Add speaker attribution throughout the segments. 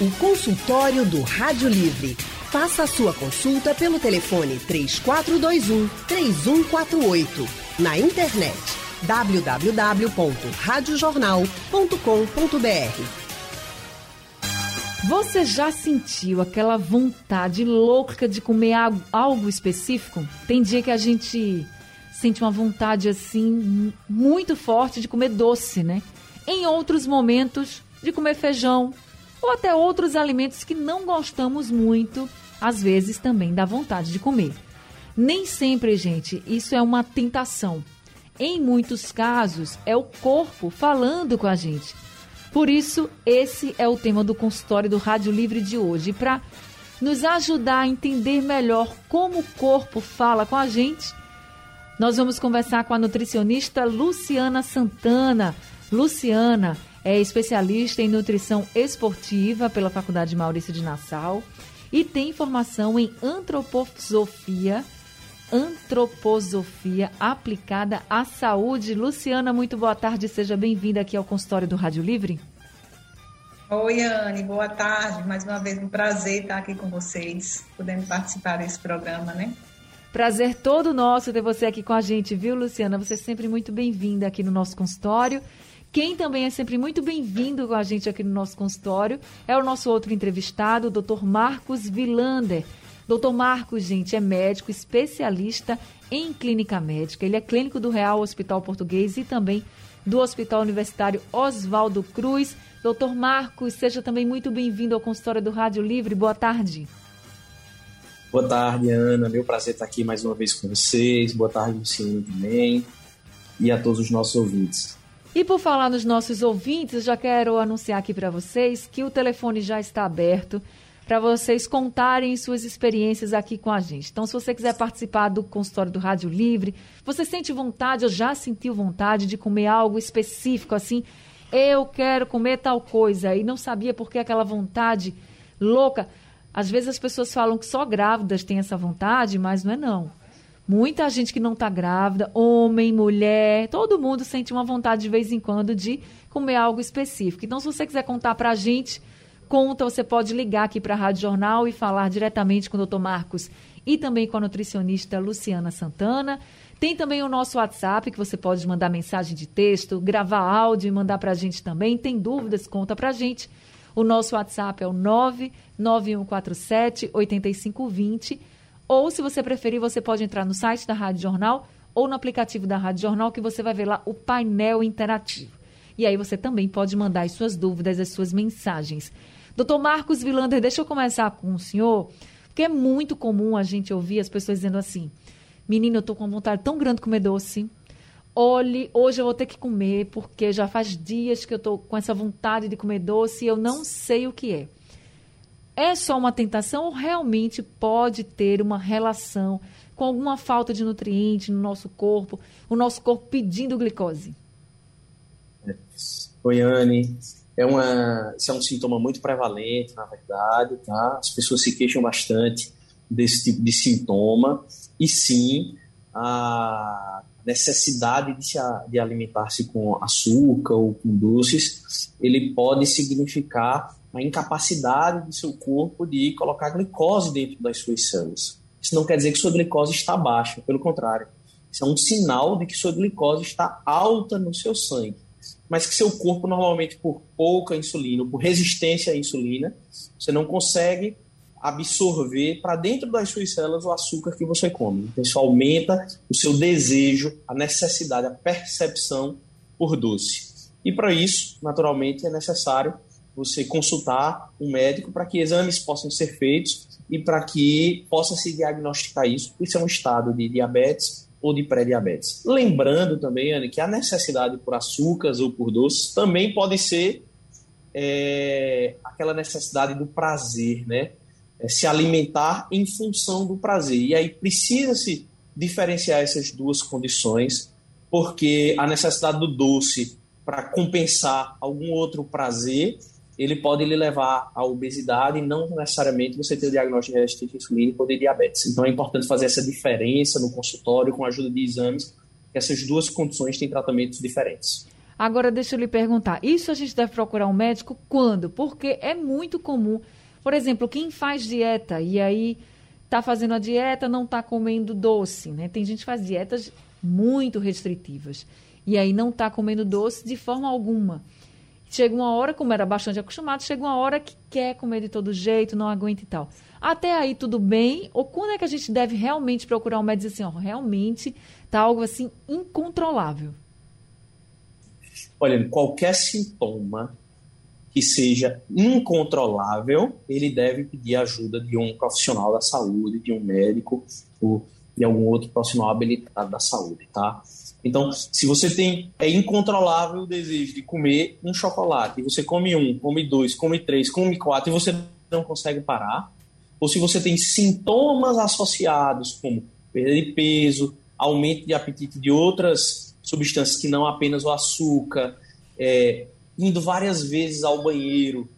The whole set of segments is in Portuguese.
Speaker 1: O consultório do Rádio Livre. Faça a sua consulta pelo telefone 3421 3148. Na internet www.radiojornal.com.br.
Speaker 2: Você já sentiu aquela vontade louca de comer algo específico? Tem dia que a gente sente uma vontade assim muito forte de comer doce, né? Em outros momentos, de comer feijão, ou até outros alimentos que não gostamos muito, às vezes também dá vontade de comer. Nem sempre, gente, isso é uma tentação. Em muitos casos, é o corpo falando com a gente. Por isso, esse é o tema do consultório do Rádio Livre de hoje. Para nos ajudar a entender melhor como o corpo fala com a gente, nós vamos conversar com a nutricionista Luciana Santana. Luciana, é especialista em nutrição esportiva pela Faculdade Maurício de Nassau e tem formação em antroposofia, antroposofia aplicada à saúde. Luciana, muito boa tarde, seja bem-vinda aqui ao consultório do Rádio Livre.
Speaker 3: Oi, Anne, boa tarde. Mais uma vez um prazer estar aqui com vocês, podendo participar desse programa, né?
Speaker 2: Prazer todo nosso ter você aqui com a gente, viu, Luciana? Você é sempre muito bem-vinda aqui no nosso consultório. Quem também é sempre muito bem-vindo com a gente aqui no nosso consultório é o nosso outro entrevistado, o Dr. Marcos Vilander. Doutor Marcos, gente, é médico especialista em clínica médica. Ele é clínico do Real Hospital Português e também do Hospital Universitário Oswaldo Cruz. Doutor Marcos, seja também muito bem-vindo ao consultório do Rádio Livre. Boa tarde.
Speaker 4: Boa tarde, Ana. Meu prazer estar aqui mais uma vez com vocês. Boa tarde, Luciano, também. E a todos os nossos ouvintes.
Speaker 2: E por falar nos nossos ouvintes, já quero anunciar aqui para vocês que o telefone já está aberto para vocês contarem suas experiências aqui com a gente. Então, se você quiser participar do consultório do Rádio Livre, você sente vontade ou já sentiu vontade de comer algo específico assim, eu quero comer tal coisa e não sabia por que aquela vontade louca. Às vezes as pessoas falam que só grávidas têm essa vontade, mas não é não. Muita gente que não está grávida, homem, mulher, todo mundo sente uma vontade de vez em quando de comer algo específico. Então, se você quiser contar para a gente, conta, você pode ligar aqui para a Rádio Jornal e falar diretamente com o Dr. Marcos e também com a nutricionista Luciana Santana. Tem também o nosso WhatsApp, que você pode mandar mensagem de texto, gravar áudio e mandar para a gente também. Tem dúvidas, conta para a gente. O nosso WhatsApp é o 99147 8520 ou, se você preferir, você pode entrar no site da Rádio Jornal ou no aplicativo da Rádio Jornal, que você vai ver lá o painel interativo. E aí você também pode mandar as suas dúvidas, as suas mensagens. Doutor Marcos Vilander, deixa eu começar com o senhor, porque é muito comum a gente ouvir as pessoas dizendo assim: menino, eu tô com uma vontade tão grande de comer doce. Olhe, hoje eu vou ter que comer, porque já faz dias que eu tô com essa vontade de comer doce e eu não sei o que é é só uma tentação ou realmente pode ter uma relação com alguma falta de nutriente no nosso corpo, o nosso corpo pedindo glicose?
Speaker 4: Oi, Anne. É uma, isso é um sintoma muito prevalente, na verdade, tá? As pessoas se queixam bastante desse tipo de sintoma e sim a necessidade de, de alimentar-se com açúcar ou com doces, ele pode significar a incapacidade do seu corpo de colocar glicose dentro das suas células. Isso não quer dizer que sua glicose está baixa, pelo contrário. Isso é um sinal de que sua glicose está alta no seu sangue. Mas que seu corpo, normalmente, por pouca insulina, por resistência à insulina, você não consegue absorver para dentro das suas células o açúcar que você come. Então, isso aumenta o seu desejo, a necessidade, a percepção por doce. E para isso, naturalmente, é necessário você consultar um médico para que exames possam ser feitos e para que possa se diagnosticar isso, isso é um estado de diabetes ou de pré-diabetes. Lembrando também, Ana, que a necessidade por açúcares ou por doces também pode ser é, aquela necessidade do prazer, né? É, se alimentar em função do prazer. E aí precisa-se diferenciar essas duas condições, porque a necessidade do doce para compensar algum outro prazer ele pode lhe levar à obesidade e não necessariamente você ter o diagnóstico de resistência insulínica ou de diabetes. Então é importante fazer essa diferença no consultório com a ajuda de exames, que essas duas condições têm tratamentos diferentes.
Speaker 2: Agora, deixa eu lhe perguntar: isso a gente deve procurar um médico quando? Porque é muito comum. Por exemplo, quem faz dieta e aí está fazendo a dieta, não está comendo doce, né? Tem gente que faz dietas muito restritivas e aí não está comendo doce de forma alguma. Chega uma hora, como era bastante acostumado, chega uma hora que quer comer de todo jeito, não aguenta e tal. Até aí tudo bem? Ou quando é que a gente deve realmente procurar um médico e dizer assim, ó, realmente está algo assim incontrolável?
Speaker 4: Olha, qualquer sintoma que seja incontrolável, ele deve pedir ajuda de um profissional da saúde, de um médico ou de algum outro profissional habilitado da saúde, tá? Então, se você tem é incontrolável o desejo de comer um chocolate, e você come um, come dois, come três, come quatro e você não consegue parar, ou se você tem sintomas associados como perda de peso, aumento de apetite de outras substâncias que não apenas o açúcar, é, indo várias vezes ao banheiro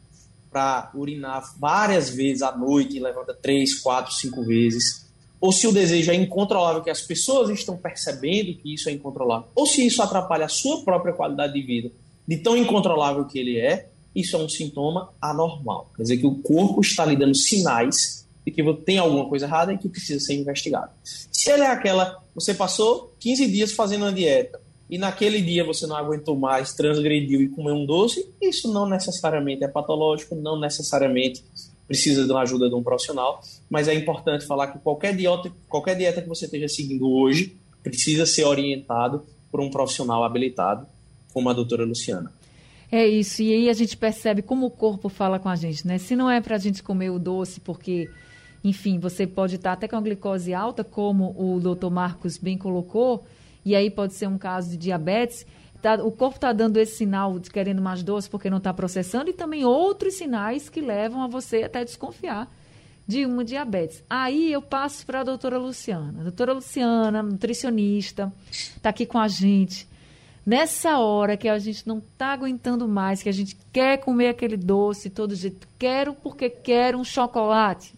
Speaker 4: para urinar várias vezes à noite, levanta três, quatro, cinco vezes, ou se o desejo é incontrolável, que as pessoas estão percebendo que isso é incontrolável, ou se isso atrapalha a sua própria qualidade de vida, de tão incontrolável que ele é, isso é um sintoma anormal. Quer dizer que o corpo está lhe dando sinais de que tem alguma coisa errada e que precisa ser investigado. Se ele é aquela, você passou 15 dias fazendo uma dieta, e naquele dia você não aguentou mais, transgrediu e comeu um doce, isso não necessariamente é patológico, não necessariamente precisa da ajuda de um profissional, mas é importante falar que qualquer dieta, qualquer dieta que você esteja seguindo hoje precisa ser orientado por um profissional habilitado, como a doutora Luciana.
Speaker 2: É isso, e aí a gente percebe como o corpo fala com a gente, né? Se não é para a gente comer o doce, porque, enfim, você pode estar até com a glicose alta, como o doutor Marcos bem colocou, e aí pode ser um caso de diabetes. Tá, o corpo está dando esse sinal de querendo mais doce porque não está processando, e também outros sinais que levam a você até desconfiar de uma diabetes. Aí eu passo para a doutora Luciana. Doutora Luciana, nutricionista, está aqui com a gente. Nessa hora que a gente não está aguentando mais, que a gente quer comer aquele doce todo jeito, quero porque quero um chocolate.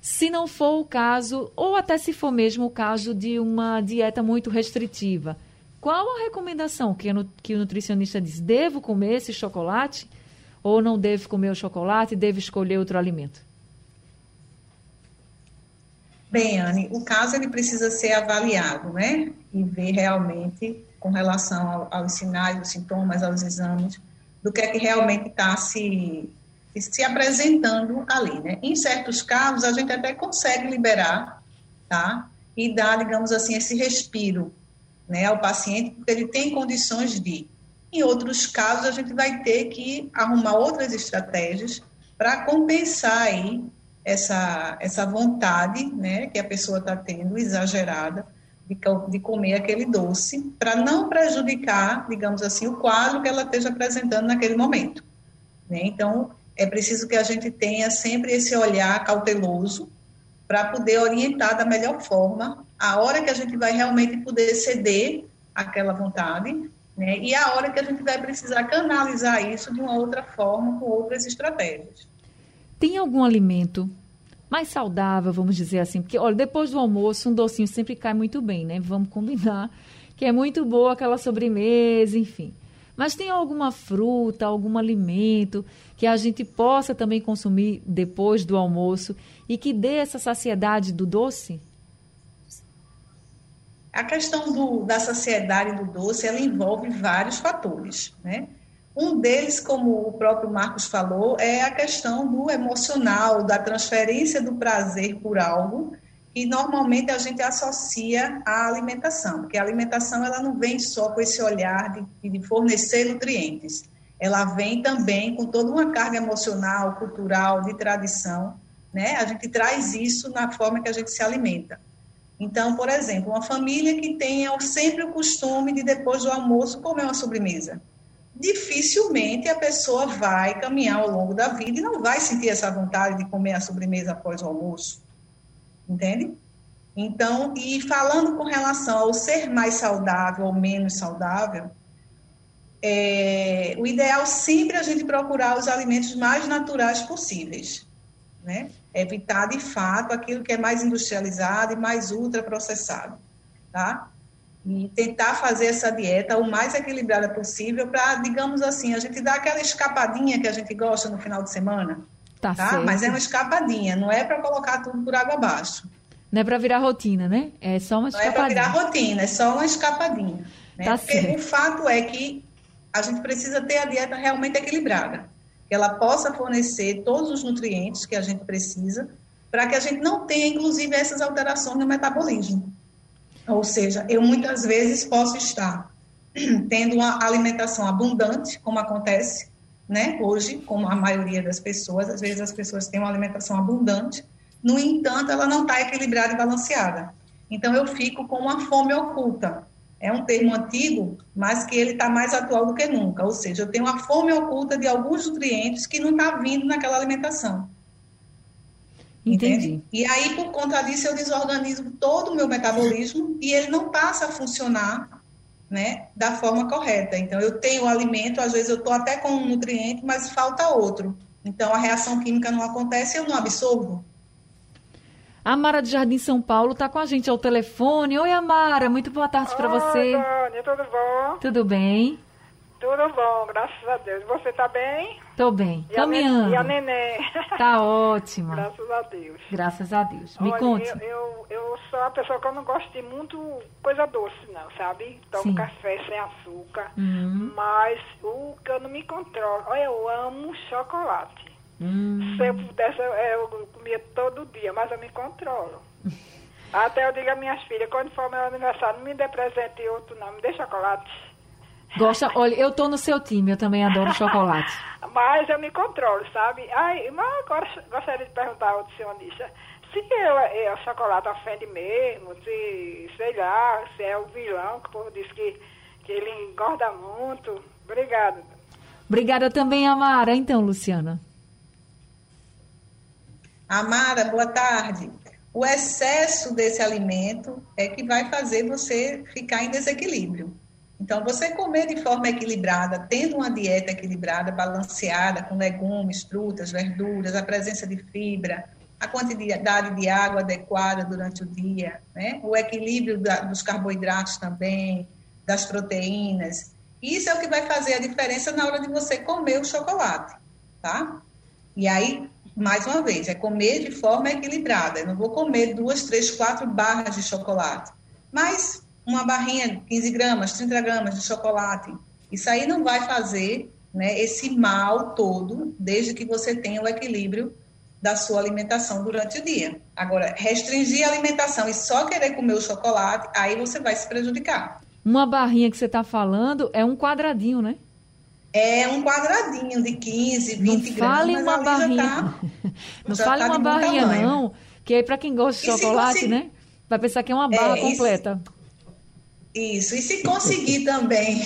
Speaker 2: Se não for o caso, ou até se for mesmo o caso de uma dieta muito restritiva, qual a recomendação que, que o nutricionista diz? Devo comer esse chocolate? Ou não devo comer o chocolate? Devo escolher outro alimento?
Speaker 3: Bem, Anne, o caso ele precisa ser avaliado, né? E ver realmente, com relação aos sinais, aos sintomas, aos exames, do que é que realmente está se se apresentando ali, né? Em certos casos, a gente até consegue liberar, tá? E dar, digamos assim, esse respiro, né, ao paciente, porque ele tem condições de. Em outros casos, a gente vai ter que arrumar outras estratégias para compensar aí essa, essa vontade, né, que a pessoa está tendo, exagerada, de, de comer aquele doce, para não prejudicar, digamos assim, o quadro que ela esteja apresentando naquele momento. Né? Então, é preciso que a gente tenha sempre esse olhar cauteloso para poder orientar da melhor forma a hora que a gente vai realmente poder ceder aquela vontade, né? E a hora que a gente vai precisar canalizar isso de uma outra forma, com outras estratégias.
Speaker 2: Tem algum alimento mais saudável, vamos dizer assim? Porque, olha, depois do almoço, um docinho sempre cai muito bem, né? Vamos combinar que é muito boa aquela sobremesa, enfim. Mas tem alguma fruta, algum alimento que a gente possa também consumir depois do almoço e que dê essa saciedade do doce?
Speaker 3: A questão do, da saciedade do doce, ela envolve vários fatores, né? Um deles, como o próprio Marcos falou, é a questão do emocional, da transferência do prazer por algo e normalmente a gente associa à alimentação, porque a alimentação ela não vem só com esse olhar de, de fornecer nutrientes, ela vem também com toda uma carga emocional, cultural, de tradição, né? A gente traz isso na forma que a gente se alimenta. Então, por exemplo, uma família que tenha sempre o costume de depois do almoço comer uma sobremesa, dificilmente a pessoa vai caminhar ao longo da vida e não vai sentir essa vontade de comer a sobremesa após o almoço entende? Então, e falando com relação ao ser mais saudável ou menos saudável, é, o ideal sempre é a gente procurar os alimentos mais naturais possíveis, né? Evitar, de fato, aquilo que é mais industrializado e mais ultraprocessado, tá? e tentar fazer essa dieta o mais equilibrada possível para, digamos assim, a gente dar aquela escapadinha que a gente gosta no final de semana. Tá, tá? Mas é uma escapadinha, não é para colocar tudo por água abaixo.
Speaker 2: Não é para virar rotina, né? É só uma escapadinha.
Speaker 3: Não é para virar rotina, é só uma escapadinha. Né? Tá Porque certo. o fato é que a gente precisa ter a dieta realmente equilibrada. Que ela possa fornecer todos os nutrientes que a gente precisa, para que a gente não tenha, inclusive, essas alterações no metabolismo. Ou seja, eu muitas vezes posso estar tendo uma alimentação abundante, como acontece né, hoje, como a maioria das pessoas, às vezes as pessoas têm uma alimentação abundante, no entanto, ela não está equilibrada e balanceada. Então, eu fico com uma fome oculta. É um termo antigo, mas que ele está mais atual do que nunca. Ou seja, eu tenho uma fome oculta de alguns nutrientes que não está vindo naquela alimentação.
Speaker 2: Entendi. Entende?
Speaker 3: E aí, por conta disso, eu desorganizo todo o meu metabolismo e ele não passa a funcionar né, da forma correta. Então, eu tenho o alimento, às vezes eu estou até com um nutriente, mas falta outro. Então, a reação química não acontece e eu não absorvo.
Speaker 2: A Mara de Jardim São Paulo está com a gente ao telefone. Oi, Amara, muito boa tarde para você.
Speaker 5: Oi, tudo bom?
Speaker 2: Tudo bem?
Speaker 5: Tudo bom, graças a Deus. Você está bem?
Speaker 2: Estou bem, e caminhando.
Speaker 5: A e a neném?
Speaker 2: Tá ótima.
Speaker 5: graças a Deus.
Speaker 2: Graças a Deus. Me Olha, conte.
Speaker 5: Eu, eu, eu, sou uma pessoa que eu não gosto de muito coisa doce, não, sabe? Tomo Sim. café sem açúcar. Uhum. Mas o que eu não me controlo. Olha, eu amo chocolate. Uhum. Se eu pudesse, eu, comia todo dia, mas eu me controlo. Até eu digo às minhas filhas, quando for meu aniversário, não me dê presente outro, não, me dê chocolate.
Speaker 2: Gosta, olha, eu tô no seu time, eu também adoro chocolate.
Speaker 5: Mas eu me controlo, sabe? Ai, mas agora gostaria de perguntar ao nutricionista se eu, eu, o chocolate ofende mesmo, se, sei lá, se é o vilão, que o povo diz que, que ele engorda muito. Obrigada.
Speaker 2: Obrigada também, Amara. Então, Luciana.
Speaker 3: Amara, boa tarde. O excesso desse alimento é que vai fazer você ficar em desequilíbrio. Então, você comer de forma equilibrada, tendo uma dieta equilibrada, balanceada, com legumes, frutas, verduras, a presença de fibra, a quantidade de água adequada durante o dia, né? o equilíbrio da, dos carboidratos também, das proteínas. Isso é o que vai fazer a diferença na hora de você comer o chocolate, tá? E aí, mais uma vez, é comer de forma equilibrada. Eu não vou comer duas, três, quatro barras de chocolate. Mas uma barrinha de 15 gramas, 30 gramas de chocolate. Isso aí não vai fazer né, esse mal todo, desde que você tenha o equilíbrio da sua alimentação durante o dia. Agora, restringir a alimentação e só querer comer o chocolate, aí você vai se prejudicar.
Speaker 2: Uma barrinha que você está falando é um quadradinho, né?
Speaker 3: É um quadradinho de 15, 20 não gramas.
Speaker 2: Fale uma barrinha. Tá, não fale tá uma barrinha, não. Que aí, para quem gosta de e chocolate, né? Vai pensar que é uma barra é, completa.
Speaker 3: Isso, e se conseguir também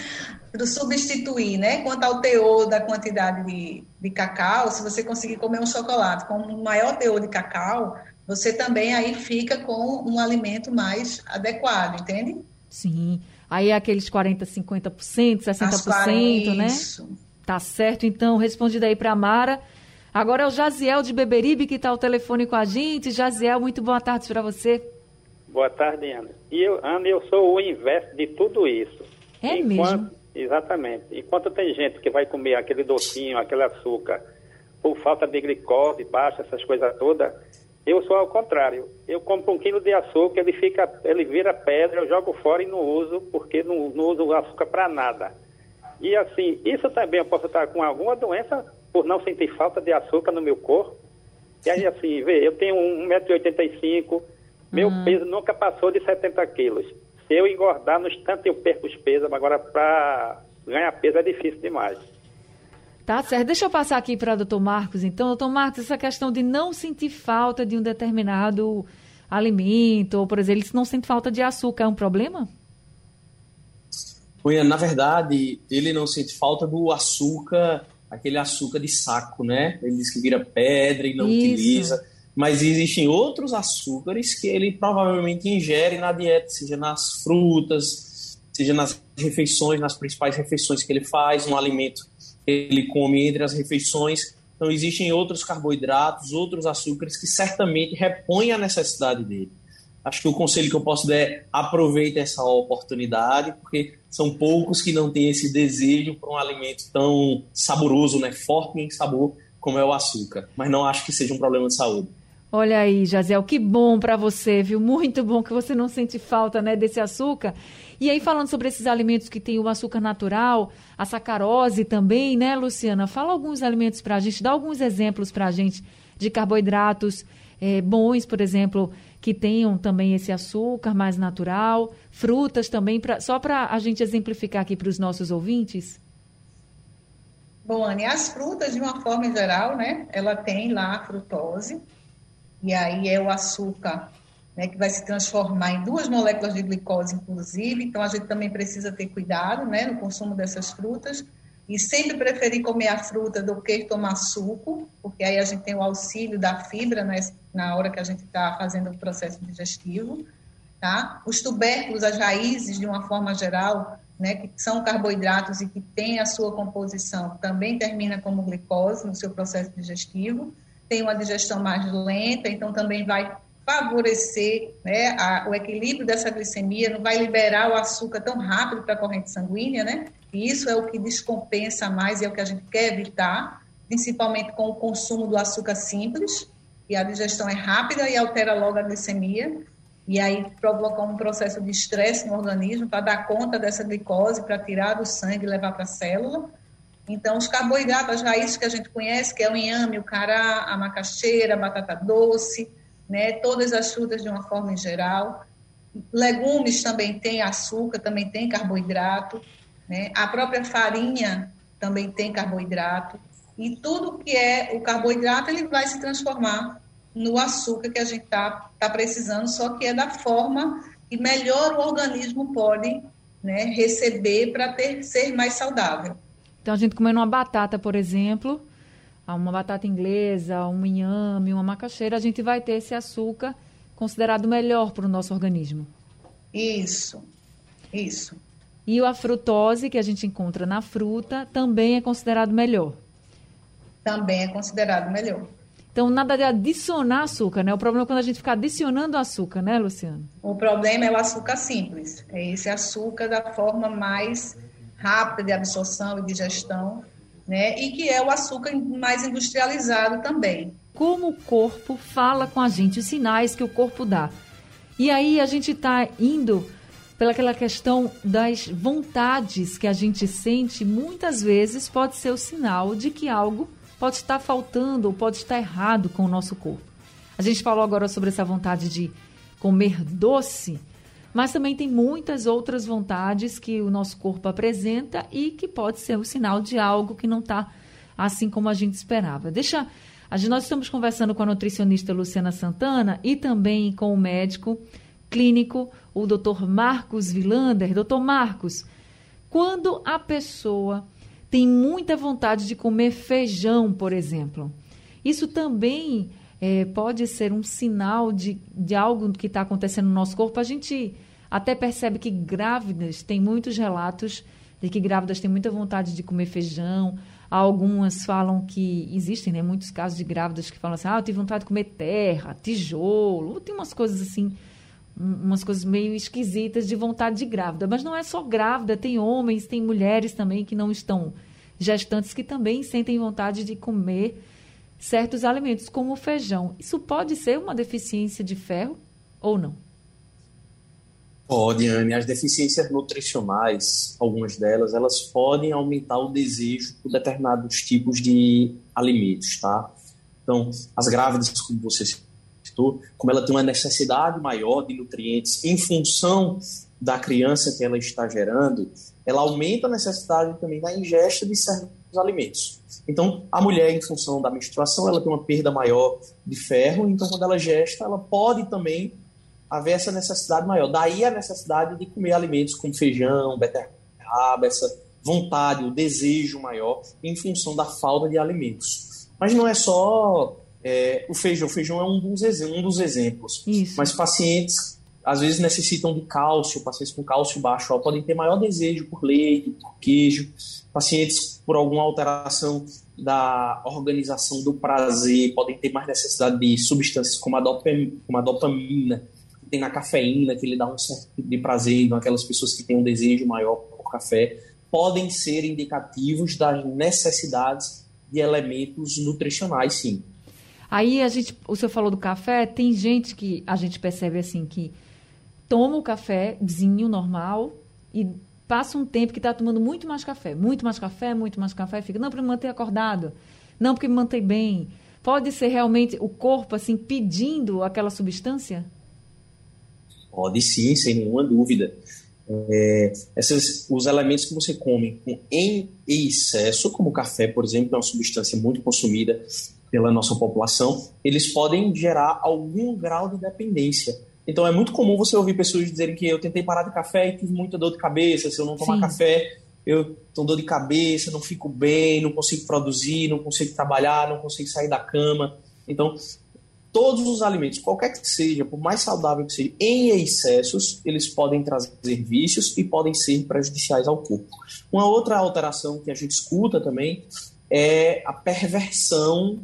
Speaker 3: substituir, né? Quanto ao teor da quantidade de, de cacau, se você conseguir comer um chocolate com um maior teor de cacau, você também aí fica com um alimento mais adequado, entende?
Speaker 2: Sim. Aí aqueles 40, 50%, 60%, 40, né? Isso. Tá certo, então, respondido aí para Mara. Agora é o Jaziel de Beberibe que está ao telefone com a gente. Jaziel, muito boa tarde para você.
Speaker 6: Boa tarde, Ana. E eu, Ana, eu sou o inverso de tudo isso.
Speaker 2: É Enquanto, mesmo?
Speaker 6: Exatamente. Enquanto tem gente que vai comer aquele docinho, aquele açúcar, por falta de glicose baixa, essas coisas todas, eu sou ao contrário. Eu compro um quilo de açúcar, ele fica, ele vira pedra, eu jogo fora e não uso, porque não, não uso açúcar para nada. E assim, isso também eu posso estar com alguma doença por não sentir falta de açúcar no meu corpo. E aí assim, vê, eu tenho 1,85m, meu uhum. peso nunca passou de 70 quilos. Se eu engordar, no instante eu perco os pesos, agora para ganhar peso é difícil demais.
Speaker 2: Tá certo. Deixa eu passar aqui para o doutor Marcos, então. Doutor Marcos, essa questão de não sentir falta de um determinado alimento, ou, por exemplo, se não sente falta de açúcar, é um problema?
Speaker 4: Na verdade, ele não sente falta do açúcar, aquele açúcar de saco, né? Ele diz que vira pedra e não Isso. utiliza mas existem outros açúcares que ele provavelmente ingere na dieta, seja nas frutas, seja nas refeições, nas principais refeições que ele faz, no alimento ele come entre as refeições. Então, existem outros carboidratos, outros açúcares que certamente repõem a necessidade dele. acho que o conselho que eu posso dar é aproveite essa oportunidade, porque são poucos que não têm esse desejo por um alimento tão saboroso, né, forte em sabor, como é o açúcar. Mas não acho que seja um problema de saúde.
Speaker 2: Olha aí, Jaziel, que bom para você, viu? Muito bom que você não sente falta, né, desse açúcar. E aí, falando sobre esses alimentos que têm o açúcar natural, a sacarose também, né, Luciana? Fala alguns alimentos para a gente, dá alguns exemplos para a gente de carboidratos é, bons, por exemplo, que tenham também esse açúcar mais natural, frutas também, pra, só para a gente exemplificar aqui para os nossos ouvintes.
Speaker 3: Bom, Anne, as frutas, de uma forma geral, né, ela tem lá a frutose, e aí é o açúcar né, que vai se transformar em duas moléculas de glicose, inclusive, então a gente também precisa ter cuidado né, no consumo dessas frutas, e sempre preferir comer a fruta do que tomar suco, porque aí a gente tem o auxílio da fibra né, na hora que a gente está fazendo o processo digestivo. Tá? Os tubérculos, as raízes, de uma forma geral, né, que são carboidratos e que têm a sua composição, também termina como glicose no seu processo digestivo tem uma digestão mais lenta, então também vai favorecer né, a, o equilíbrio dessa glicemia, não vai liberar o açúcar tão rápido para a corrente sanguínea, né? E isso é o que descompensa mais e é o que a gente quer evitar, principalmente com o consumo do açúcar simples, e a digestão é rápida e altera logo a glicemia, e aí provoca um processo de estresse no organismo para dar conta dessa glicose, para tirar do sangue e levar para a célula. Então, os carboidratos, as raízes que a gente conhece, que é o inhame, o cará, a macaxeira, a batata doce, né, todas as frutas de uma forma em geral. Legumes também têm açúcar, também tem carboidrato, né? A própria farinha também tem carboidrato. E tudo que é o carboidrato, ele vai se transformar no açúcar que a gente está tá precisando, só que é da forma que melhor o organismo pode né, receber para ser mais saudável.
Speaker 2: Então, a gente comendo uma batata, por exemplo, uma batata inglesa, um inhame, uma macaxeira, a gente vai ter esse açúcar considerado melhor para o nosso organismo.
Speaker 3: Isso, isso.
Speaker 2: E a frutose, que a gente encontra na fruta, também é considerado melhor.
Speaker 3: Também é considerado melhor.
Speaker 2: Então, nada de adicionar açúcar, né? O problema é quando a gente fica adicionando açúcar, né, Luciano?
Speaker 3: O problema é o açúcar simples. É esse açúcar da forma mais rápida de absorção e digestão, né? E que é o açúcar mais industrializado também.
Speaker 2: Como o corpo fala com a gente, os sinais que o corpo dá. E aí a gente está indo pelaquela questão das vontades que a gente sente, muitas vezes pode ser o sinal de que algo pode estar faltando ou pode estar errado com o nosso corpo. A gente falou agora sobre essa vontade de comer doce, mas também tem muitas outras vontades que o nosso corpo apresenta e que pode ser o sinal de algo que não está assim como a gente esperava. Deixa. Nós estamos conversando com a nutricionista Luciana Santana e também com o médico clínico, o Dr. Marcos Vilander. Doutor Marcos, quando a pessoa tem muita vontade de comer feijão, por exemplo, isso também é, pode ser um sinal de, de algo que está acontecendo no nosso corpo. A gente até percebe que grávidas têm muitos relatos de que grávidas têm muita vontade de comer feijão. Algumas falam que existem né, muitos casos de grávidas que falam assim: ah, eu tive vontade de comer terra, tijolo. Tem umas coisas assim, umas coisas meio esquisitas de vontade de grávida. Mas não é só grávida, tem homens, tem mulheres também que não estão gestantes que também sentem vontade de comer certos alimentos, como o feijão. Isso pode ser uma deficiência de ferro ou não?
Speaker 4: Pode, Anne. As deficiências nutricionais, algumas delas, elas podem aumentar o desejo por determinados tipos de alimentos, tá? Então, as grávidas, como você citou, como ela tem uma necessidade maior de nutrientes em função da criança que ela está gerando, ela aumenta a necessidade também da ingesta de certos alimentos. Então, a mulher, em função da menstruação, ela tem uma perda maior de ferro, então quando ela gesta, ela pode também haver essa necessidade maior. Daí a necessidade de comer alimentos como feijão, beterraba, essa vontade, o desejo maior em função da falta de alimentos. Mas não é só é, o feijão. O feijão é um dos, um dos exemplos. Isso. Mas pacientes às vezes necessitam de cálcio, pacientes com cálcio baixo ó, podem ter maior desejo por leite, por queijo. Pacientes por alguma alteração da organização do prazer podem ter mais necessidade de substâncias como a como a dopamina tem na cafeína, que lhe dá um certo tipo de prazer, aquelas pessoas que têm um desejo maior por café, podem ser indicativos das necessidades de elementos nutricionais, sim.
Speaker 2: Aí a gente, o senhor falou do café, tem gente que a gente percebe assim que toma o cafézinho normal e passa um tempo que está tomando muito mais café, muito mais café, muito mais café, fica, não, para me manter acordado, não, porque me mantém bem. Pode ser realmente o corpo, assim, pedindo aquela substância?
Speaker 4: Pode sim, sem nenhuma dúvida. É, esses, os elementos que você come em excesso, como o café, por exemplo, é uma substância muito consumida pela nossa população, eles podem gerar algum grau de dependência. Então é muito comum você ouvir pessoas dizerem que eu tentei parar de café e tive muita dor de cabeça, se eu não tomar Sim. café, eu tenho dor de cabeça, não fico bem, não consigo produzir, não consigo trabalhar, não consigo sair da cama. Então, todos os alimentos, qualquer que seja, por mais saudável que seja, em excessos, eles podem trazer vícios e podem ser prejudiciais ao corpo. Uma outra alteração que a gente escuta também é a perversão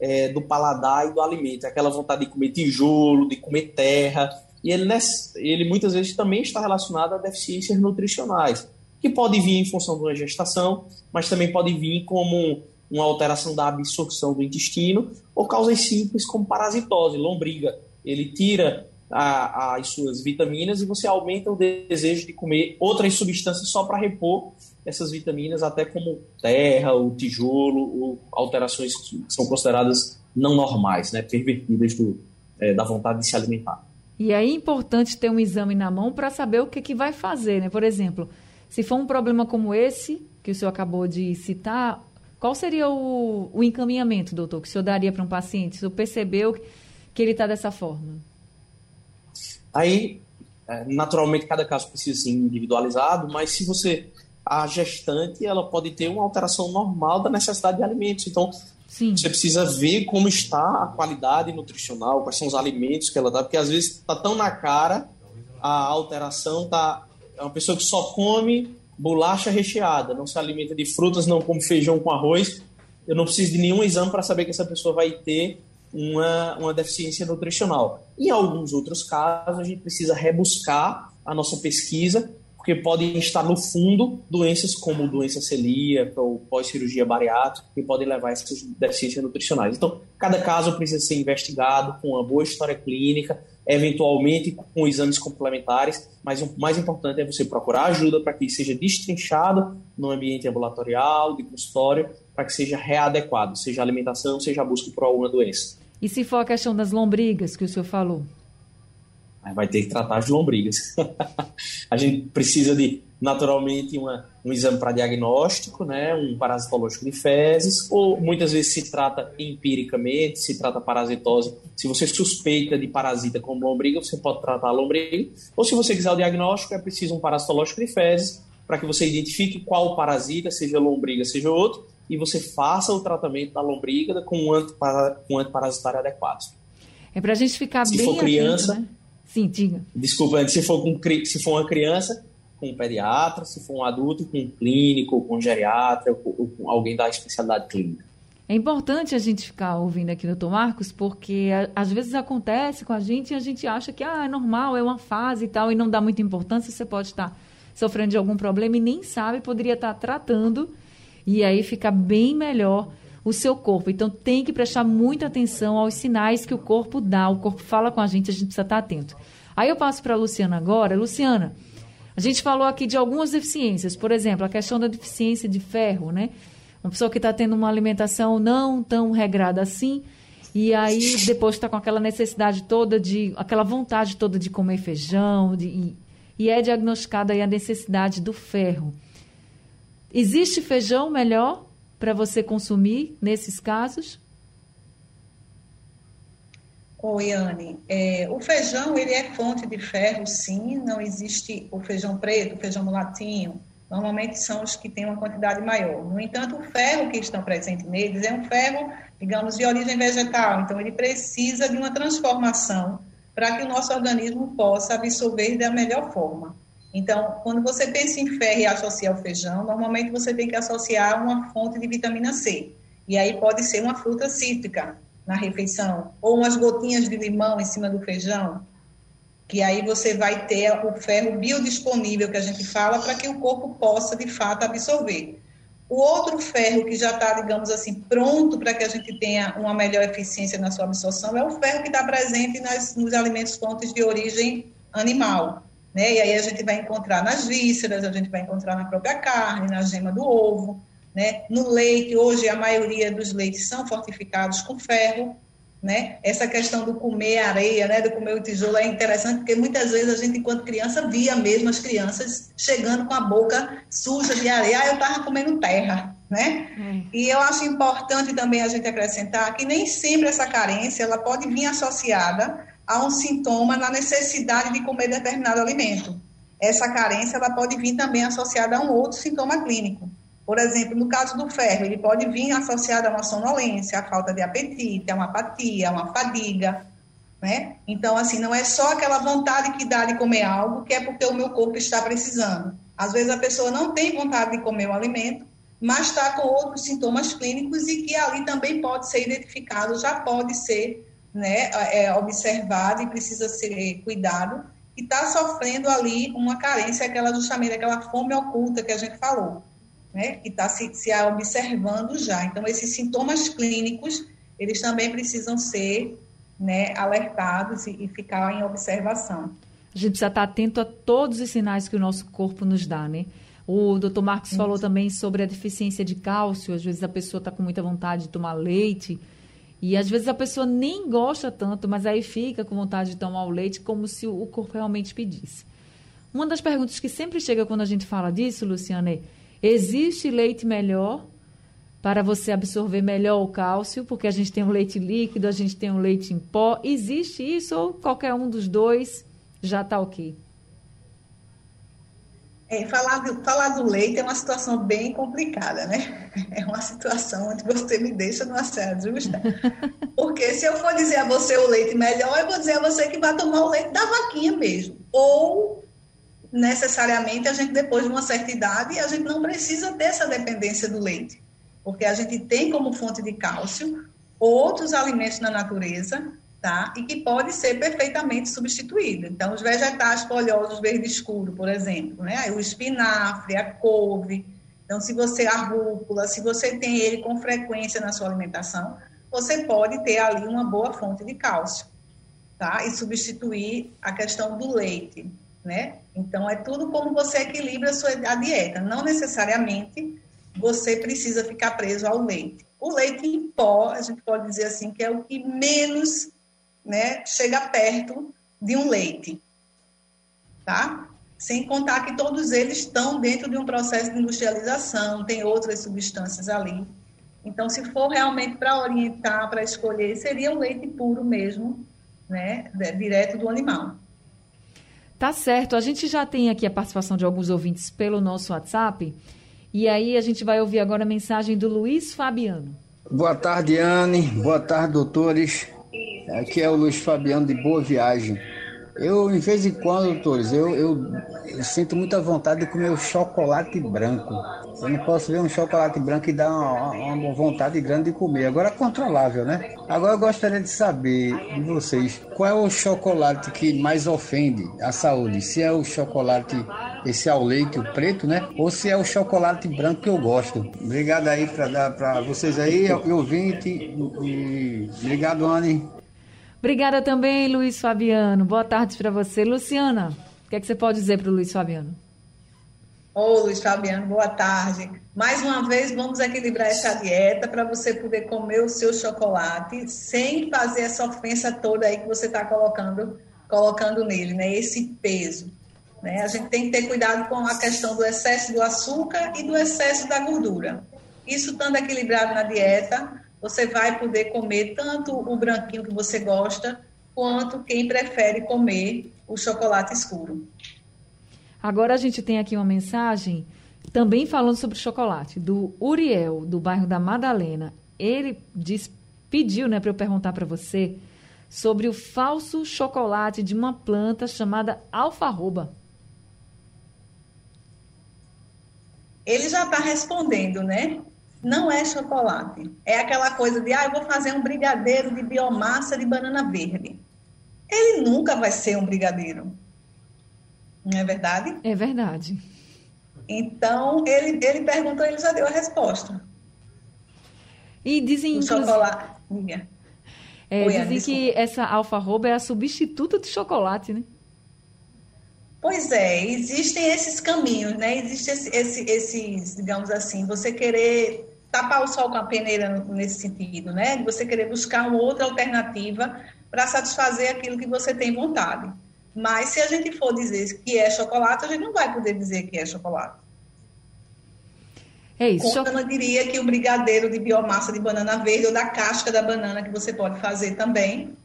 Speaker 4: é, do paladar e do alimento, aquela vontade de comer tijolo, de comer terra, e ele, ele muitas vezes também está relacionado a deficiências nutricionais, que pode vir em função de uma gestação, mas também pode vir como uma alteração da absorção do intestino, ou causas simples como parasitose, lombriga. Ele tira a, as suas vitaminas e você aumenta o desejo de comer outras substâncias só para repor essas vitaminas, até como terra, o tijolo, ou alterações que são consideradas não normais, né, pervertidas do, é, da vontade de se alimentar.
Speaker 2: E aí é importante ter um exame na mão para saber o que, que vai fazer, né? Por exemplo, se for um problema como esse, que o senhor acabou de citar, qual seria o, o encaminhamento, doutor, que o senhor daria para um paciente? Se o senhor percebeu que ele está dessa forma?
Speaker 4: Aí, é, naturalmente, cada caso precisa ser individualizado, mas se você a gestante ela pode ter uma alteração normal da necessidade de alimentos. Então, Sim. você precisa ver como está a qualidade nutricional, quais são os alimentos que ela dá, porque às vezes está tão na cara a alteração, tá é uma pessoa que só come bolacha recheada, não se alimenta de frutas, não come feijão com arroz. Eu não preciso de nenhum exame para saber que essa pessoa vai ter uma, uma deficiência nutricional. Em alguns outros casos, a gente precisa rebuscar a nossa pesquisa porque podem estar no fundo doenças como doença celíaca ou pós-cirurgia bariátrica que podem levar a essas deficiências nutricionais. Então, cada caso precisa ser investigado com uma boa história clínica, eventualmente com exames complementares, mas o mais importante é você procurar ajuda para que seja destrinchado no ambiente ambulatorial, de consultório, para que seja readequado, seja alimentação, seja busca por alguma doença.
Speaker 2: E se for a questão das lombrigas que o senhor falou?
Speaker 4: Vai ter que tratar as lombrigas. a gente precisa de, naturalmente, uma, um exame para diagnóstico, né, um parasitológico de fezes, ou muitas vezes se trata empiricamente, se trata parasitose. Se você suspeita de parasita como lombriga, você pode tratar a lombriga, ou se você quiser o diagnóstico, é preciso um parasitológico de fezes, para que você identifique qual parasita, seja lombriga, seja outro, e você faça o tratamento da lombriga com um, antipara, um antiparasitário adequado.
Speaker 2: É para a gente ficar se bem for criança, atento, né? Sim, diga.
Speaker 4: Desculpa, se for, com, se for uma criança, com um pediatra, se for um adulto, com um clínico, com um geriatra, ou com alguém da especialidade clínica.
Speaker 2: É importante a gente ficar ouvindo aqui, doutor Marcos, porque às vezes acontece com a gente e a gente acha que ah, é normal, é uma fase e tal, e não dá muita importância, você pode estar sofrendo de algum problema e nem sabe, poderia estar tratando, e aí fica bem melhor o seu corpo. Então tem que prestar muita atenção aos sinais que o corpo dá. O corpo fala com a gente, a gente precisa estar atento. Aí eu passo para a Luciana agora. Luciana, a gente falou aqui de algumas deficiências, por exemplo, a questão da deficiência de ferro, né? Uma pessoa que está tendo uma alimentação não tão regrada assim, e aí depois está com aquela necessidade toda de, aquela vontade toda de comer feijão, de, e, e é diagnosticada aí a necessidade do ferro. Existe feijão melhor para você consumir nesses casos?
Speaker 3: Oi, Anne. É, o feijão, ele é fonte de ferro, sim. Não existe o feijão preto, o feijão mulatinho. Normalmente são os que têm uma quantidade maior. No entanto, o ferro que está presente neles é um ferro, digamos, de origem vegetal. Então, ele precisa de uma transformação para que o nosso organismo possa absorver da melhor forma. Então, quando você pensa em ferro e associa ao feijão, normalmente você tem que associar uma fonte de vitamina C. E aí pode ser uma fruta cítrica na refeição, ou umas gotinhas de limão em cima do feijão. que aí você vai ter o ferro biodisponível que a gente fala para que o corpo possa de fato absorver. O outro ferro que já está, digamos assim, pronto para que a gente tenha uma melhor eficiência na sua absorção é o ferro que está presente nas, nos alimentos fontes de origem animal. Né? E aí a gente vai encontrar nas vísceras, a gente vai encontrar na própria carne, na gema do ovo, né? no leite. Hoje a maioria dos leites são fortificados com ferro. Né? Essa questão do comer areia, né, do comer o tijolo é interessante porque muitas vezes a gente, enquanto criança, via mesmo as crianças chegando com a boca suja de areia. Ah, eu estava comendo terra, né? Hum. E eu acho importante também a gente acrescentar que nem sempre essa carência ela pode vir associada a um sintoma na necessidade de comer determinado alimento. Essa carência ela pode vir também associada a um outro sintoma clínico. Por exemplo, no caso do ferro, ele pode vir associado a uma sonolência, a falta de apetite, a uma apatia, a uma fadiga, né? Então, assim, não é só aquela vontade que dá de comer algo que é porque o meu corpo está precisando. Às vezes a pessoa não tem vontade de comer o alimento, mas está com outros sintomas clínicos e que ali também pode ser identificado, já pode ser né, é, observado e precisa ser cuidado, e está sofrendo ali uma carência, aquela justamente aquela fome oculta que a gente falou né, que está se, se observando já. Então, esses sintomas clínicos, eles também precisam ser né, alertados e, e ficar em observação.
Speaker 2: A gente precisa estar atento a todos os sinais que o nosso corpo nos dá, né? O doutor Marcos falou também sobre a deficiência de cálcio. Às vezes a pessoa está com muita vontade de tomar leite e às vezes a pessoa nem gosta tanto, mas aí fica com vontade de tomar o leite como se o corpo realmente pedisse. Uma das perguntas que sempre chega quando a gente fala disso, Luciana, é Existe leite melhor para você absorver melhor o cálcio, porque a gente tem um leite líquido, a gente tem um leite em pó. Existe isso ou qualquer um dos dois já está ok?
Speaker 3: É, falar, do, falar do leite é uma situação bem complicada, né? É uma situação onde você me deixa numa saia justa. Porque se eu for dizer a você o leite melhor, eu vou dizer a você que vai tomar o leite da vaquinha mesmo. Ou necessariamente a gente, depois de uma certa idade, a gente não precisa dessa dependência do leite, porque a gente tem como fonte de cálcio outros alimentos na natureza, tá? E que pode ser perfeitamente substituído. Então, os vegetais folhosos verde escuro, por exemplo, né? O espinafre, a couve. Então, se você a rúcula, se você tem ele com frequência na sua alimentação, você pode ter ali uma boa fonte de cálcio, tá? E substituir a questão do leite né? Então, é tudo como você equilibra a sua a dieta. Não necessariamente você precisa ficar preso ao leite. O leite em pó, a gente pode dizer assim, que é o que menos né, chega perto de um leite, tá? Sem contar que todos eles estão dentro de um processo de industrialização, tem outras substâncias ali. Então, se for realmente para orientar, para escolher, seria um leite puro mesmo, né, direto do animal.
Speaker 2: Tá certo. A gente já tem aqui a participação de alguns ouvintes pelo nosso WhatsApp. E aí a gente vai ouvir agora a mensagem do Luiz Fabiano.
Speaker 7: Boa tarde, Anne. Boa tarde, doutores. Aqui é o Luiz Fabiano de Boa Viagem. Eu, de vez em quando, doutores, eu, eu, eu, sinto muita vontade de comer o chocolate branco. Eu não posso ver um chocolate branco e dar uma, uma vontade grande de comer. Agora é controlável, né? Agora eu gostaria de saber de vocês qual é o chocolate que mais ofende a saúde. Se é o chocolate, esse ao leite, o preto, né? Ou se é o chocolate branco que eu gosto. Obrigado aí para dar para vocês aí, ouvinte. E, obrigado, Anne.
Speaker 2: Obrigada também, Luiz Fabiano. Boa tarde para você. Luciana, o que, é que você pode dizer para o Luiz Fabiano?
Speaker 3: Ô, Luiz Fabiano, boa tarde. Mais uma vez, vamos equilibrar essa dieta para você poder comer o seu chocolate sem fazer essa ofensa toda aí que você está colocando, colocando nele, né? Esse peso. Né? A gente tem que ter cuidado com a questão do excesso do açúcar e do excesso da gordura. Isso estando equilibrado na dieta, você vai poder comer tanto o branquinho que você gosta, quanto quem prefere comer o chocolate escuro.
Speaker 2: Agora a gente tem aqui uma mensagem também falando sobre chocolate, do Uriel, do bairro da Madalena. Ele diz, pediu né, para eu perguntar para você sobre o falso chocolate de uma planta chamada alfarroba.
Speaker 3: Ele já está respondendo, né? Não é chocolate. É aquela coisa de, ah, eu vou fazer um brigadeiro de biomassa de banana verde. ele nunca vai ser um brigadeiro. Não é verdade?
Speaker 2: É verdade.
Speaker 3: Então, ele, ele perguntou, ele já deu a resposta.
Speaker 2: E dizem...
Speaker 3: O chocolate...
Speaker 2: É, Oi, dizem que essa alfarroba é a substituta do chocolate, né?
Speaker 3: Pois é, existem esses caminhos, né? Existem esse, esse, esses, digamos assim, você querer tapar o sol com a peneira nesse sentido, né? Você querer buscar uma outra alternativa para satisfazer aquilo que você tem vontade. Mas se a gente for dizer que é chocolate, a gente não vai poder dizer que é chocolate.
Speaker 2: É isso.
Speaker 3: Como eu diria que o brigadeiro de biomassa de banana verde ou da casca da banana que você pode fazer também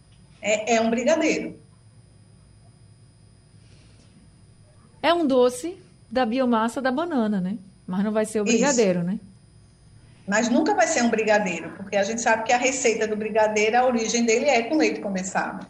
Speaker 3: é, é um brigadeiro.
Speaker 2: É um doce da biomassa da banana, né? Mas não vai ser o brigadeiro, Isso. né?
Speaker 3: Mas nunca vai ser um brigadeiro, porque a gente sabe que a receita do brigadeiro, a origem dele é com leite condensado.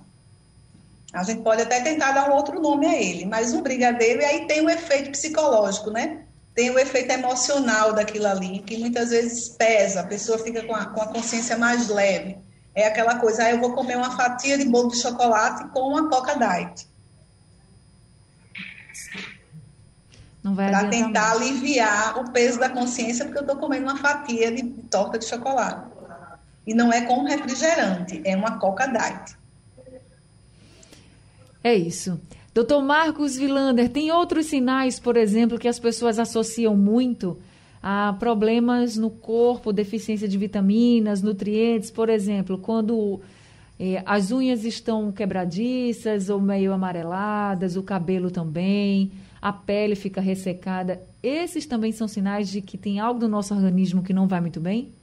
Speaker 3: A gente pode até tentar dar um outro nome a ele, mas um brigadeiro, e aí tem o um efeito psicológico, né? Tem o um efeito emocional daquilo ali, que muitas vezes pesa, a pessoa fica com a, com a consciência mais leve. É aquela coisa, ah, eu vou comer uma fatia de bolo de chocolate com uma Coca Diet. Para tentar aliviar o peso da consciência, porque eu estou comendo uma fatia de torta de chocolate. E não é com refrigerante, é uma Coca Diet.
Speaker 2: É isso. Doutor Marcos Vilander, tem outros sinais, por exemplo, que as pessoas associam muito a problemas no corpo, deficiência de vitaminas, nutrientes, por exemplo, quando eh, as unhas estão quebradiças ou meio amareladas, o cabelo também, a pele fica ressecada. Esses também são sinais de que tem algo do nosso organismo que não vai muito bem?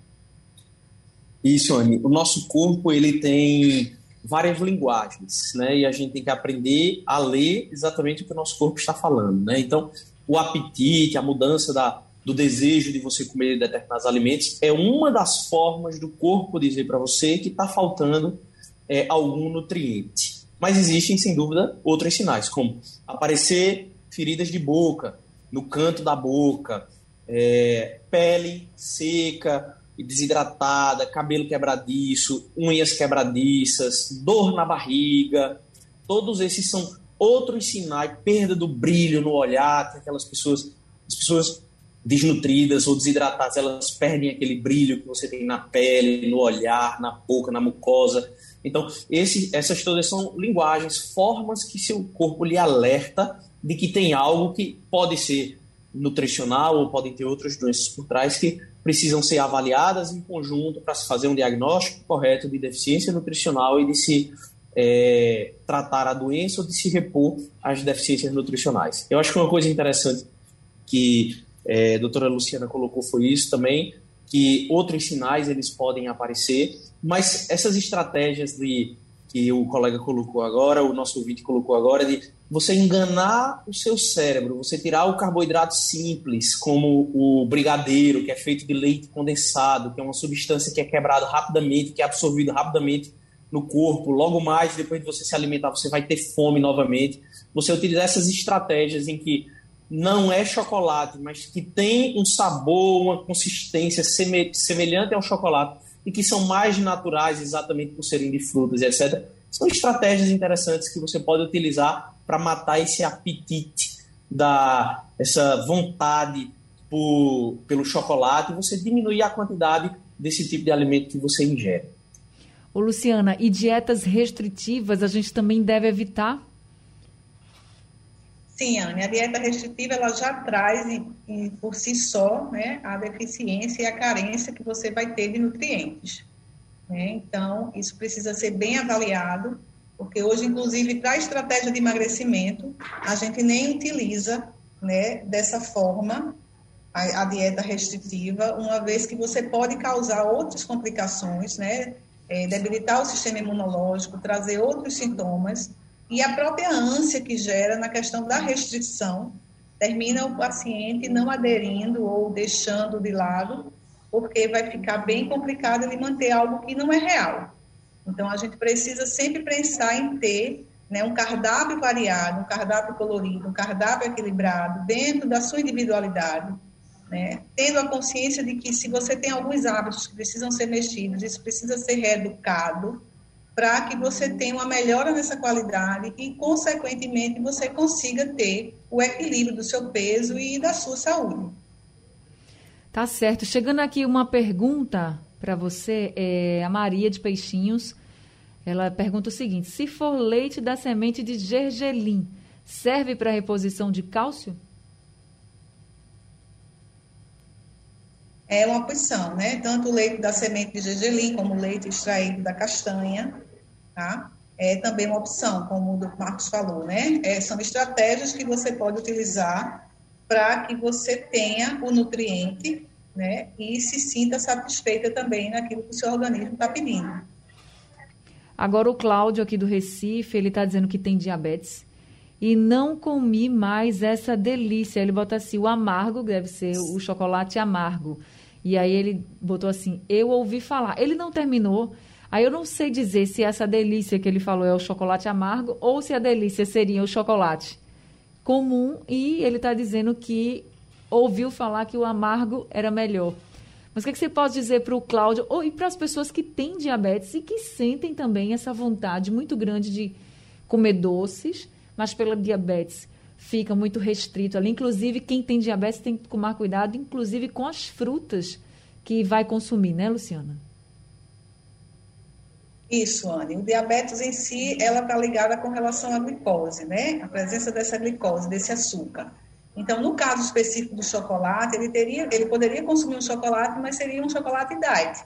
Speaker 4: Isso, Anne. O nosso corpo ele tem várias linguagens, né? E a gente tem que aprender a ler exatamente o que o nosso corpo está falando, né? Então, o apetite, a mudança da, do desejo de você comer determinados alimentos é uma das formas do corpo dizer para você que está faltando é, algum nutriente. Mas existem, sem dúvida, outros sinais, como aparecer feridas de boca, no canto da boca, é, pele seca e desidratada, cabelo quebradiço, unhas quebradiças, dor na barriga. Todos esses são outros sinais, perda do brilho no olhar, aquelas pessoas, as pessoas desnutridas ou desidratadas, elas perdem aquele brilho que você tem na pele, no olhar, na boca, na mucosa. Então, esse, essas todas são linguagens, formas que seu corpo lhe alerta de que tem algo que pode ser nutricional ou podem ter outras doenças por trás que precisam ser avaliadas em conjunto para se fazer um diagnóstico correto de deficiência nutricional e de se é, tratar a doença ou de se repor as deficiências nutricionais. Eu acho que uma coisa interessante que é, a doutora Luciana colocou foi isso também, que outros sinais eles podem aparecer, mas essas estratégias de que o colega colocou agora, o nosso ouvinte colocou agora, de você enganar o seu cérebro, você tirar o carboidrato simples, como o brigadeiro, que é feito de leite condensado, que é uma substância que é quebrada rapidamente, que é absorvida rapidamente no corpo. Logo mais, depois de você se alimentar, você vai ter fome novamente. Você utilizar essas estratégias em que não é chocolate, mas que tem um sabor, uma consistência semelhante ao chocolate e que são mais naturais exatamente por serem de frutas etc. São estratégias interessantes que você pode utilizar para matar esse apetite da essa vontade por, pelo chocolate e você diminuir a quantidade desse tipo de alimento que você ingere.
Speaker 2: Ô Luciana, e dietas restritivas a gente também deve evitar?
Speaker 3: Sim, Anne, a dieta restritiva ela já traz por si só né, a deficiência e a carência que você vai ter de nutrientes. Né? Então, isso precisa ser bem avaliado, porque hoje, inclusive, para a estratégia de emagrecimento, a gente nem utiliza né, dessa forma a, a, dieta restritiva, uma vez que você pode causar outras complicações, né, é, debilitar o sistema imunológico, trazer outros sintomas e a própria ânsia que gera na questão da restrição termina o paciente não aderindo ou deixando de lado, porque vai ficar bem complicado ele manter algo que não é real. Então, a gente precisa sempre pensar em ter né, um cardápio variado, um cardápio colorido, um cardápio equilibrado, dentro da sua individualidade, né, tendo a consciência de que se você tem alguns hábitos que precisam ser mexidos, isso precisa ser reeducado, para que você tenha uma melhora nessa qualidade e, consequentemente, você consiga ter o equilíbrio do seu peso e da sua saúde.
Speaker 2: Tá certo. Chegando aqui uma pergunta para você, é a Maria de Peixinhos. Ela pergunta o seguinte: se for leite da semente de gergelim, serve para reposição de cálcio?
Speaker 3: É uma opção, né? Tanto o leite da semente de gergelim como o leite extraído da castanha, tá? É também uma opção, como o Marcos falou, né? É, são estratégias que você pode utilizar para que você tenha o nutriente, né? E se sinta satisfeita também naquilo que o seu organismo está pedindo.
Speaker 2: Agora o Cláudio aqui do Recife, ele está dizendo que tem diabetes e não comi mais essa delícia. Ele bota assim, o amargo, deve ser o chocolate amargo. E aí ele botou assim, eu ouvi falar. Ele não terminou. Aí eu não sei dizer se essa delícia que ele falou é o chocolate amargo ou se a delícia seria o chocolate comum. E ele está dizendo que ouviu falar que o amargo era melhor. Mas o que, é que você pode dizer para o Cláudio ou, e para as pessoas que têm diabetes e que sentem também essa vontade muito grande de comer doces, mas pela diabetes fica muito restrito ali. Inclusive, quem tem diabetes tem que tomar cuidado, inclusive com as frutas que vai consumir, né, Luciana?
Speaker 3: Isso, Anne. O diabetes em si, ela está ligada com relação à glicose, né? A presença dessa glicose, desse açúcar. Então, no caso específico do chocolate, ele teria, ele poderia consumir um chocolate, mas seria um chocolate diet,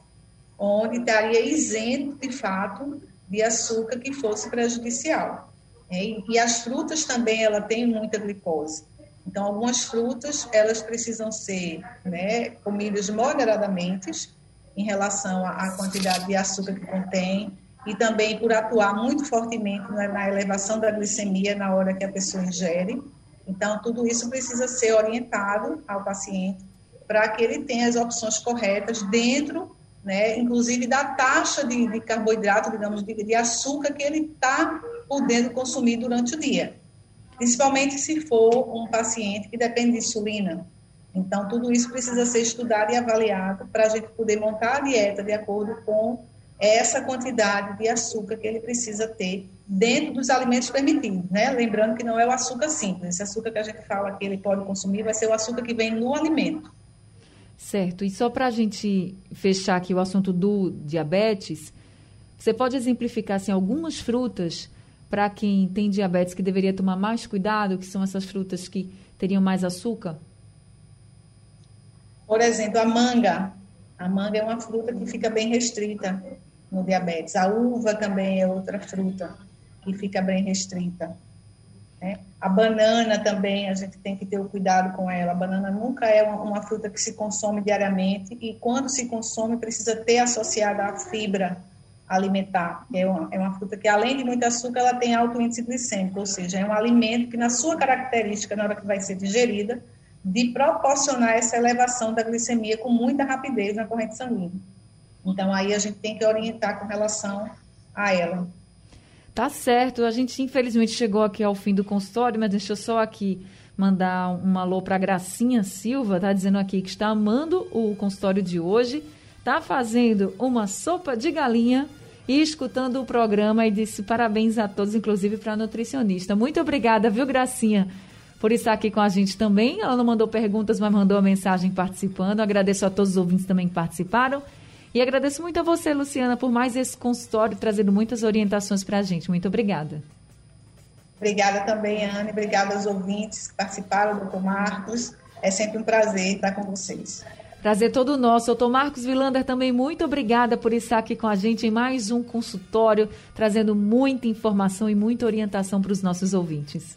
Speaker 3: onde estaria isento, de fato, de açúcar que fosse prejudicial. É, e as frutas também, ela tem muita glicose. Então, algumas frutas, elas precisam ser né, comidas moderadamente em relação à quantidade de açúcar que contém e também por atuar muito fortemente na elevação da glicemia na hora que a pessoa ingere. Então, tudo isso precisa ser orientado ao paciente para que ele tenha as opções corretas dentro, né, inclusive da taxa de, de carboidrato, digamos, de, de açúcar que ele está podendo consumir durante o dia. Principalmente se for um paciente que depende de insulina. Então, tudo isso precisa ser estudado e avaliado para a gente poder montar a dieta de acordo com essa quantidade de açúcar que ele precisa ter dentro dos alimentos permitidos, né? Lembrando que não é o açúcar simples, esse açúcar que a gente fala que ele pode consumir vai ser o açúcar que vem no alimento.
Speaker 2: Certo. E só para a gente fechar aqui o assunto do diabetes, você pode exemplificar assim, algumas frutas para quem tem diabetes que deveria tomar mais cuidado, que são essas frutas que teriam mais açúcar?
Speaker 3: Por exemplo, a manga. A manga é uma fruta que fica bem restrita no diabetes. A uva também é outra fruta que fica bem restrita. Né? A banana também, a gente tem que ter o cuidado com ela. A banana nunca é uma, uma fruta que se consome diariamente e quando se consome precisa ter associada a fibra alimentar. É uma, é uma fruta que, além de muito açúcar, ela tem alto índice glicêmico, ou seja, é um alimento que, na sua característica, na hora que vai ser digerida, de proporcionar essa elevação da glicemia com muita rapidez na corrente sanguínea. Então, aí a gente tem que orientar com relação a ela.
Speaker 2: Tá certo. A gente, infelizmente, chegou aqui ao fim do consultório, mas deixa eu só aqui mandar um alô para Gracinha Silva, tá dizendo aqui que está amando o consultório de hoje está fazendo uma sopa de galinha e escutando o programa e disse parabéns a todos, inclusive para a nutricionista. Muito obrigada, viu, Gracinha, por estar aqui com a gente também. Ela não mandou perguntas, mas mandou a mensagem participando. Agradeço a todos os ouvintes também que participaram. E agradeço muito a você, Luciana, por mais esse consultório, trazendo muitas orientações para a gente. Muito obrigada.
Speaker 3: Obrigada também, Anne. Obrigada aos ouvintes que participaram, doutor Marcos. É sempre um prazer estar com vocês.
Speaker 2: Prazer todo nosso. Doutor Marcos Vilander, também muito obrigada por estar aqui com a gente em mais um consultório, trazendo muita informação e muita orientação para os nossos ouvintes.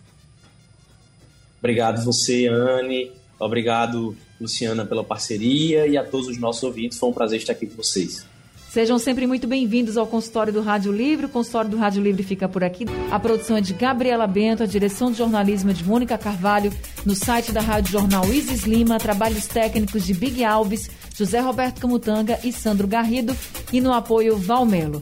Speaker 4: Obrigado você, Anne. Obrigado, Luciana, pela parceria e a todos os nossos ouvintes. Foi um prazer estar aqui com vocês.
Speaker 2: Sejam sempre muito bem-vindos ao consultório do Rádio Livre. O consultório do Rádio Livre fica por aqui. A produção é de Gabriela Bento, a direção de jornalismo é de Mônica Carvalho. No site da Rádio Jornal Isis Lima, trabalhos técnicos de Big Alves, José Roberto Camutanga e Sandro Garrido. E no apoio, Valmelo.